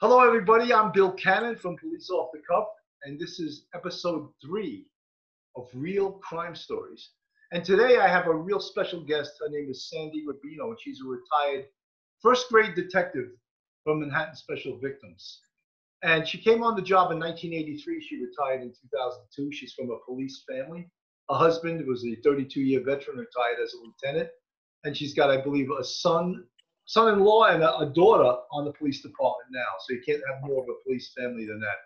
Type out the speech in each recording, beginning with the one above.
Hello, everybody. I'm Bill Cannon from Police Off the Cuff, and this is episode three of Real Crime Stories. And today I have a real special guest. Her name is Sandy Rubino, and she's a retired first grade detective from Manhattan Special Victims. And she came on the job in 1983. She retired in 2002. She's from a police family. Her husband was a 32 year veteran, retired as a lieutenant. And she's got, I believe, a son son-in-law and a, a, daughter on the police department now, so you can't have more of a police family than that.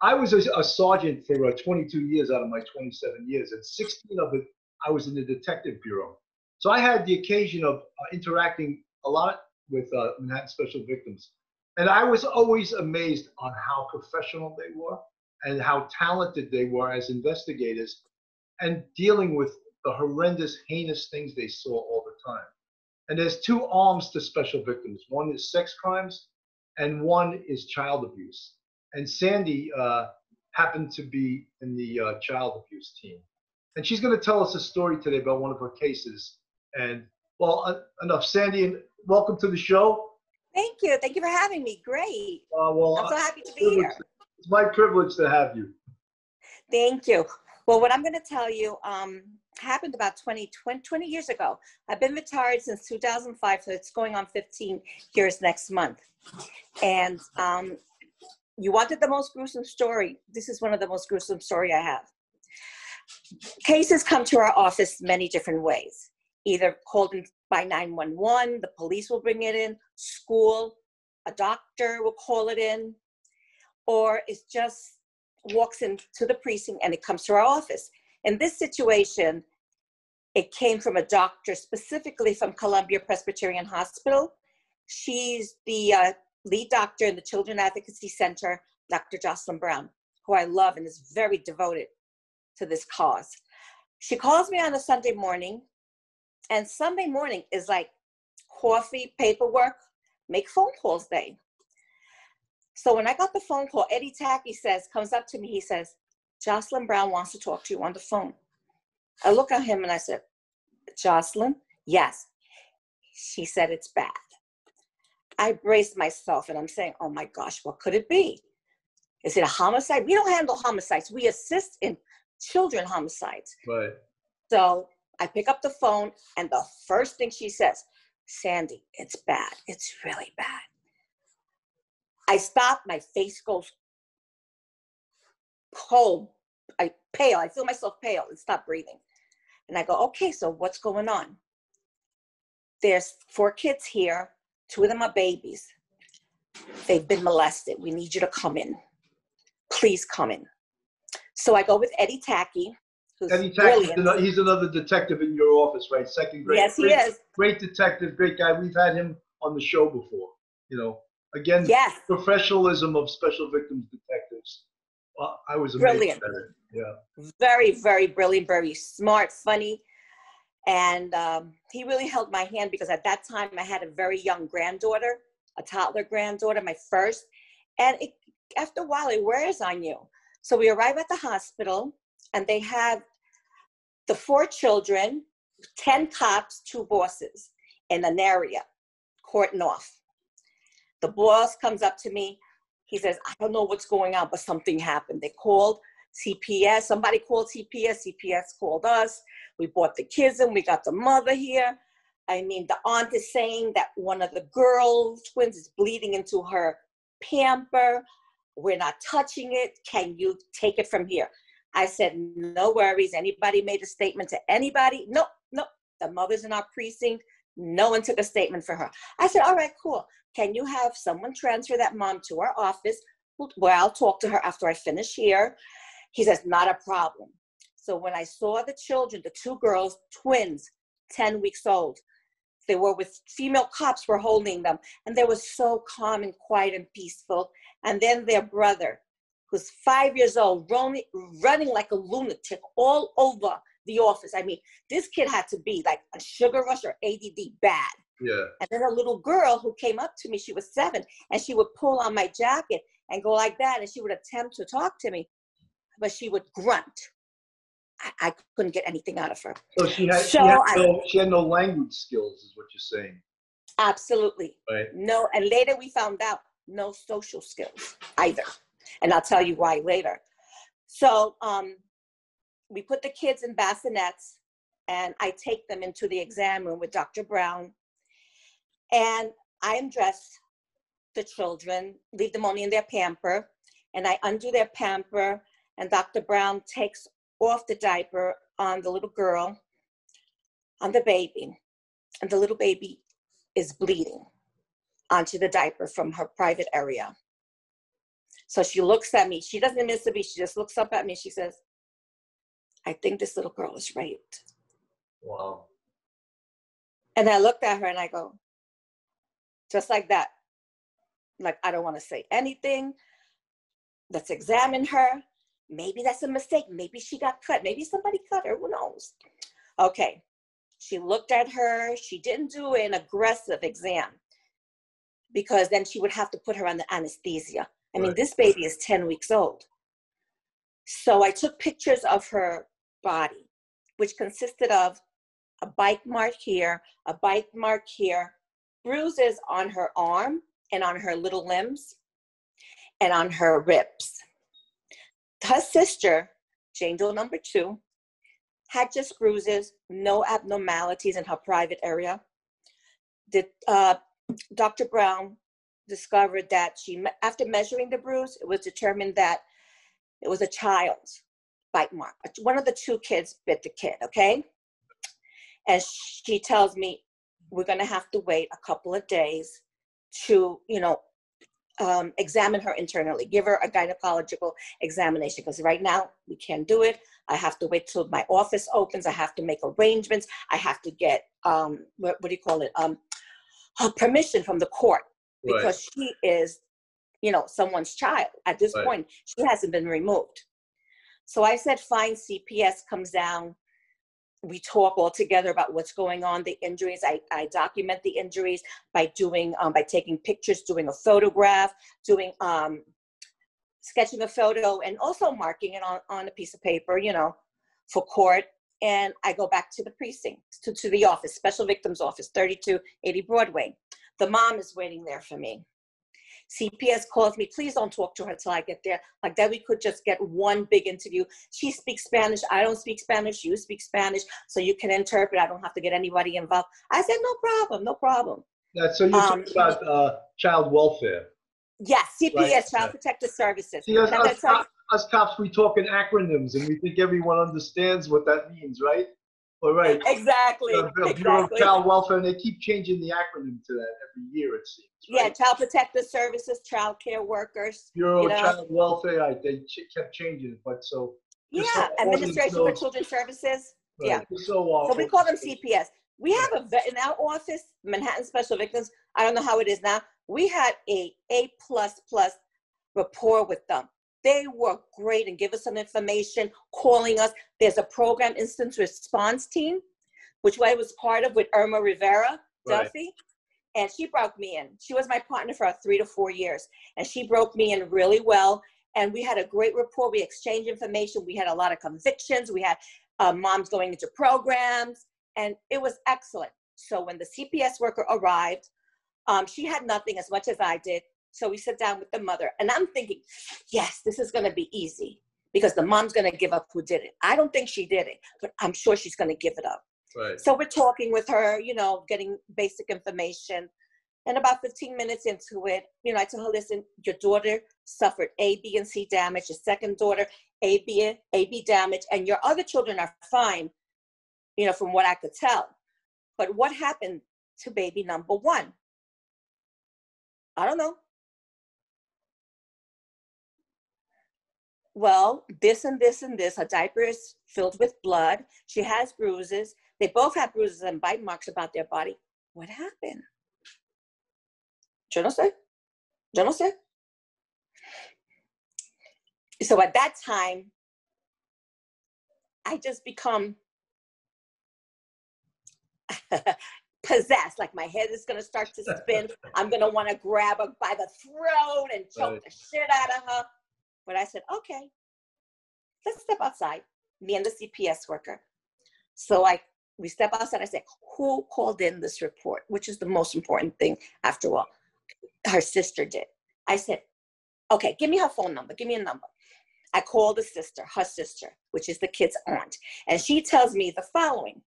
I was a, a sergeant for uh, 22 years out of my 27 years, and 16 of it I was in the detective bureau. So I had the occasion of uh, interacting a lot with uh, Manhattan Special Victims, and I was always amazed on how professional they were and how talented they were as investigators, and dealing with the horrendous, heinous things they saw all the time. And there's two arms to special victims. One is sex crimes, and one is child abuse. And Sandy uh, happened to be in the uh, child abuse team. And she's going to tell us a story today about one of her cases. And well, uh, enough. Sandy, And welcome to the show. Thank you. Thank you for having me. Great. Uh, well, I'm so happy to be here. It's my privilege to have you. Thank you. Well, what I'm going to tell you, um, happened about 20, 20, 20, years ago. I've been retired since 2005, so it's going on 15 years next month. And um, you wanted the most gruesome story. This is one of the most gruesome story I have. Cases come to our office many different ways. Either called in by 911, the police will bring it in, school, a doctor will call it in, or it just walks into the precinct and it comes to our office. In this situation, it came from a doctor specifically from Columbia Presbyterian Hospital. She's the uh, lead doctor in the Children Advocacy Center, Dr. Jocelyn Brown, who I love and is very devoted to this cause. She calls me on a Sunday morning, and Sunday morning is like coffee, paperwork, make phone calls day. So when I got the phone call, Eddie Tacky says, comes up to me, he says, Jocelyn Brown wants to talk to you on the phone. I look at him and I said, Jocelyn? Yes. She said, it's bad. I braced myself and I'm saying, oh my gosh, what could it be? Is it a homicide? We don't handle homicides. We assist in children homicides. Right. So I pick up the phone and the first thing she says, Sandy, it's bad. It's really bad. I stop, my face goes cold. I pale. I feel myself pale and stop breathing. And I go, okay, so what's going on? There's four kids here. Two of them are babies. They've been molested. We need you to come in. Please come in. So I go with Eddie Tacky, who's Eddie Tacky, he's another detective in your office, right? Second grade. Yes, he great, is. Great detective, great guy. We've had him on the show before. You know, again, yes. professionalism of special victims detectives. I was brilliant. Yeah. Very, very brilliant, very smart, funny. And um, he really held my hand because at that time I had a very young granddaughter, a toddler granddaughter, my first. And it, after a while, it wears on you. So we arrive at the hospital and they have the four children, 10 cops, two bosses in an area, courting off. The boss comes up to me. He says, I don't know what's going on, but something happened. They called CPS, somebody called CPS, CPS called us. We brought the kids in, we got the mother here. I mean, the aunt is saying that one of the girls, twins, is bleeding into her pamper. We're not touching it. Can you take it from here? I said, no worries. Anybody made a statement to anybody? No, no. The mother's in our precinct. No one took a statement for her. I said, all right, cool. Can you have someone transfer that mom to our office where I'll talk to her after I finish here? He says, not a problem. So when I saw the children, the two girls, twins, 10 weeks old, they were with female cops were holding them and they were so calm and quiet and peaceful and then their brother who's five years old running, running like a lunatic all over the office i mean this kid had to be like a sugar rush or add bad yeah and then a little girl who came up to me she was seven and she would pull on my jacket and go like that and she would attempt to talk to me but she would grunt I, I couldn't get anything out of her. So she had, so she, had I, no, she had no language skills, is what you're saying. Absolutely. Right. No, and later we found out no social skills either. And I'll tell you why later. So um, we put the kids in bassinets and I take them into the exam room with Dr. Brown. And I undress the children, leave them only in their pamper, and I undo their pamper, and Dr. Brown takes off the diaper on the little girl, on the baby, and the little baby is bleeding onto the diaper from her private area. So she looks at me. She doesn't miss a beat. She just looks up at me. She says, I think this little girl is raped. Wow. And I looked at her and I go, just like that. Like, I don't want to say anything. Let's examine her. Maybe that's a mistake. Maybe she got cut. Maybe somebody cut her. Who knows? Okay. She looked at her. She didn't do an aggressive exam because then she would have to put her on the anesthesia. I mean, Right. this baby is 10 weeks old. So I took pictures of her body, which consisted of a bite mark here, a bite mark here, bruises on her arm and on her little limbs and on her ribs. Her sister, Jane Doe number two, had just bruises, no abnormalities in her private area. The, uh, Dr. Brown discovered that she, after measuring the bruise, it was determined that it was a child's bite mark. One of the two kids bit the kid, okay? And she tells me, we're gonna have to wait a couple of days to, you know, um, examine her internally, give her a gynecological examination, because right now we can't do it. I have to wait till my office opens. I have to make arrangements. I have to get, um, what, what do you call it? Um, permission from the court Right. because she is, you know, someone's child. At this Right. point, she hasn't been removed. So I said, fine, CPS comes down. We talk all together about what's going on, the injuries. I, I document the injuries by doing, um, by taking pictures, doing a photograph, doing, um, sketching a photo, and also marking it on, on a piece of paper, you know, for court. And I go back to the precinct, to, to the office, Special Victims Office, 3280 Broadway. The mom is waiting there for me. CPS calls me, please don't talk to her till I get there. Like that, we could just get one big interview. She speaks Spanish. I don't speak Spanish. You speak Spanish. So you can interpret. I don't have to get anybody involved. I said, no problem, no problem. Yeah, so you're Um, talking about uh, child welfare. Yes, CPS, Right, Child. Protective Services. See, us, And I'm gonna us, cops, us cops, we talk in acronyms and we think everyone understands what that means, right? All right. Exactly, The Bureau of. Child Welfare, and they keep changing the acronym to that every year, it seems. Yeah. Child Protective Services, child care workers. Bureau you of know. Child Welfare, I, they ch- kept changing it, but so. Yeah, so Administration for Children's Services. right, Yeah. So, So we call them CPS. We have a vet in our office, Manhattan Special Victims. I don't know how it is now. We had a A plus plus rapport with them. They were great and give us some information, calling us. There's a program instant response team, which I was part of with Irma Rivera Right. Duffy. And she broke me in. She was my partner for three to four years. And she broke me in really well. And we had a great rapport. We exchanged information. We had a lot of convictions. We had uh, moms going into programs and it was excellent. So when the CPS worker arrived, um, she had nothing as much as I did. So we sit down with the mother, and I'm thinking, yes, this is going to be easy because the mom's going to give up who did it. I don't think she did it, but I'm sure she's going to give it up. Right. So we're talking with her, you know, getting basic information. And about 15 minutes into it, you know, I tell her, listen, your daughter suffered A, B, and C damage. Your second daughter, A, B, A, B damage, and your other children are fine, you know, from what I could tell. But what happened to baby number one? I don't know. Well, this and this and this. Her diaper is filled with blood. She has bruises. They both have bruises and bite marks about their body. What happened? Yo no sé. Yo no sé. So at that time, I just become possessed. Like my head is gonna start to spin. I'm gonna want to grab her by the throat and choke Right. the shit out of her. But I said, okay, let's step outside. Me and the CPS worker. So I we step outside. I said, who called in this report? Which is the most important thing after all. Her sister did. I said, okay, give me her phone number. Give me a number. I call the sister, her sister, which is the kid's aunt, and she tells me the following.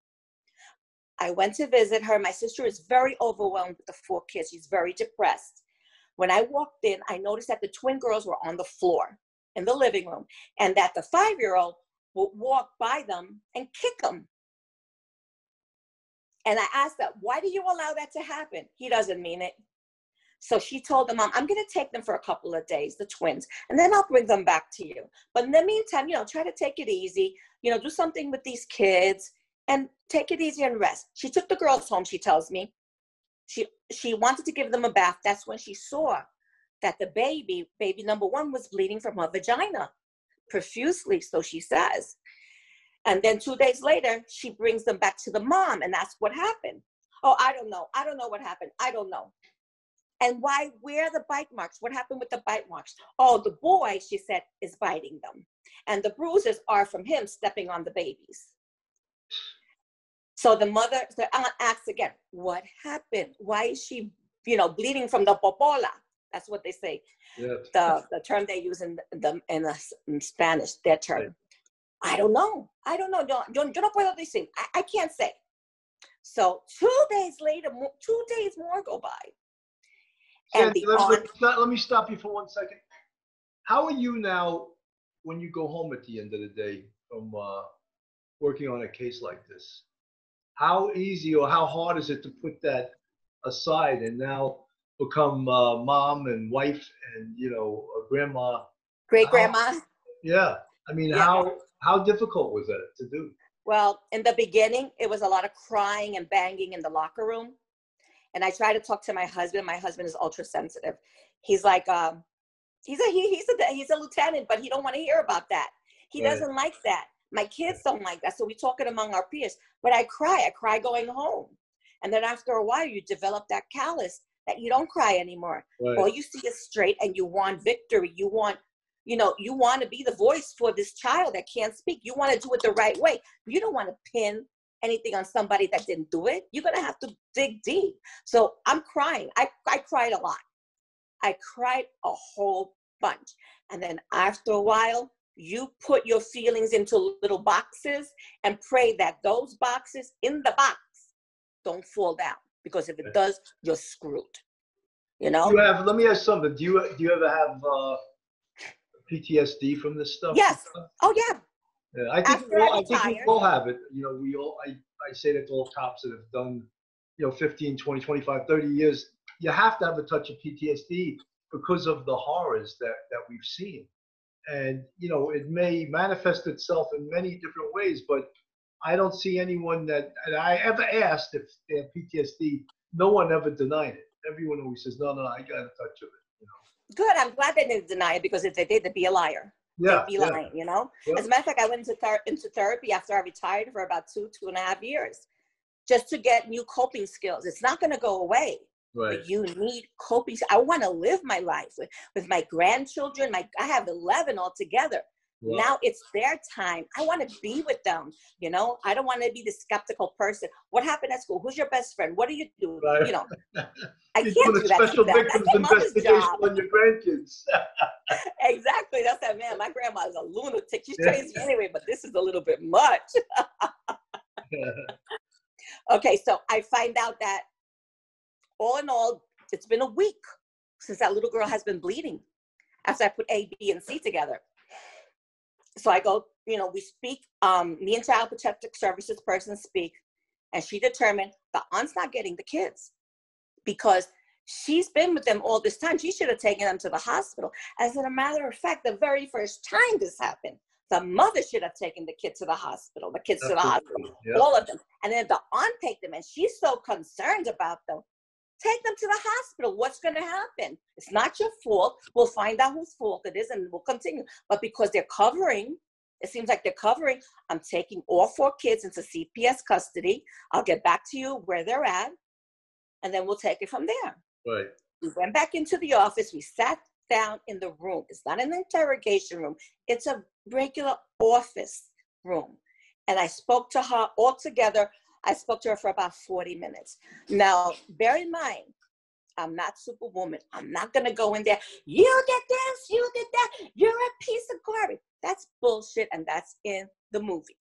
I went to visit her. My sister is very overwhelmed with the four kids. She's very depressed. When I walked in, I noticed that the twin girls were on the floor in the living room and that the five year old would walk by them and kick them. And I asked that, why do you allow that to happen? He doesn't mean it. So she told the mom, I'm going to take them for a couple of days, the twins, and then I'll bring them back to you. But in the meantime, you know, try to take it easy, you know, do something with these kids and take it easy and rest. She took the girls home, she tells me. She she wanted to give them a bath. That's when she saw that the baby, baby number one, was bleeding from her vagina profusely, so she says. And then two days later, she brings them back to the mom, and asks what happened. Oh, I don't know. I don't know what happened. I don't know. And why, where are the bite marks? What happened with the bite marks? Oh, the boy, she said, is biting them. And the bruises are from him stepping on the babies. So the mother, the aunt asks again, what happened? Why is she, you know, bleeding from the popola? That's what they say. Yes. The, the term they use in the in, the, in Spanish, their term. Right. I don't know. I don't know. Yo, yo, yo no puedo decir. I, I can't say. So two days later, two days more go by. And Sandy, the let, aunt, let- let- let me stop you for one second. How are you now when you go home at the end of the day from uh, working on a case like this? How easy or how hard is it to put that aside and now become uh, mom and wife and you know a grandma? great grandma. Yeah, I mean, Yeah. how how difficult was that to do? Well, in the beginning, it was a lot of crying and banging in the locker room. And I try to talk to my husband. My husband is ultra sensitive. He's like, um, he's a he, he's a he's a lieutenant, but he don't want to hear about that. He Right. doesn't like that. My kids don't like that. So we talk it among our peers. But I cry. I cry going home. And then after a while, you develop that callus that you don't cry anymore. Right. All you see is straight, and you want victory. You want you know, you want to be the voice for this child that can't speak. You want to do it the right way. You don't want to pin anything on somebody that didn't do it. You're going to have to dig deep. So I'm crying. I, I cried a lot. I cried a whole bunch. And then after a while, you put your feelings into little boxes and pray that those boxes in the box don't fall down. Because if it does, you're screwed. You know? You have? Let me ask something. Do you do you ever have uh, PTSD from this stuff? Yes. Oh, yeah. Yeah, I think After we all, I think we all have it. You know, we all, I, I say that to all cops that have done, you know, 15, 20, 25, 30 years. You have to have a touch of PTSD because of the horrors that, that we've seen. And, you know, it may manifest itself in many different ways, but I don't see anyone that, I ever asked if they have PTSD, no one ever denied it. Everyone always says, no, no, I got a touch of it. Good. I'm glad they didn't deny it because if they did, they'd be a liar. Yeah. they'd be yeah. lying, you know? Yeah. As a matter of fact, I went into, ther- into therapy after I retired for about two, two and a half years just to get new coping skills. It's not going to go away, Right. but you need coping. I want to live my life with, with my grandchildren. My, I have 11 altogether. Wow. Now it's their time. I want to be with them. You know, I don't want to be the skeptical person. What happened at school? Who's your best friend? What do you do? Right. You know, I can't do a that special. Victims investigation on your grandkids. Exactly. That's that man. My grandma is a lunatic. She's Yeah. crazy anyway, but this is a little bit much. Okay, so I find out that all in all, it's been a week since that little girl has been bleeding after I put A, B, and C together. So I go, you know, we speak, um, me and Child Protective Services person speak, and she determined the aunt's not getting the kids because she's been with them all this time. She should have taken them to the hospital. As a matter of fact, the very first time this happened, the mother should have taken the kid to the hospital, the kids to the hospital Yeah. all of them. And then the aunt take them, and she's so concerned about them. Take them to the hospital. What's going to happen? It's not your fault. We'll find out whose fault it is, and we'll continue. But because they're covering, it seems like they're covering. I'm taking all four kids into CPS custody. I'll get back to you where they're at, and then we'll take it from there. Right. We went back into the office. We sat down in the room. It's not an interrogation room, it's a regular office room. And I spoke to her all together. I spoke to her for about 40 minutes. Now, bear in mind, I'm not Superwoman. I'm not gonna go in there. You did this, you did that. You're a piece of garbage. That's bullshit, and that's in the movies.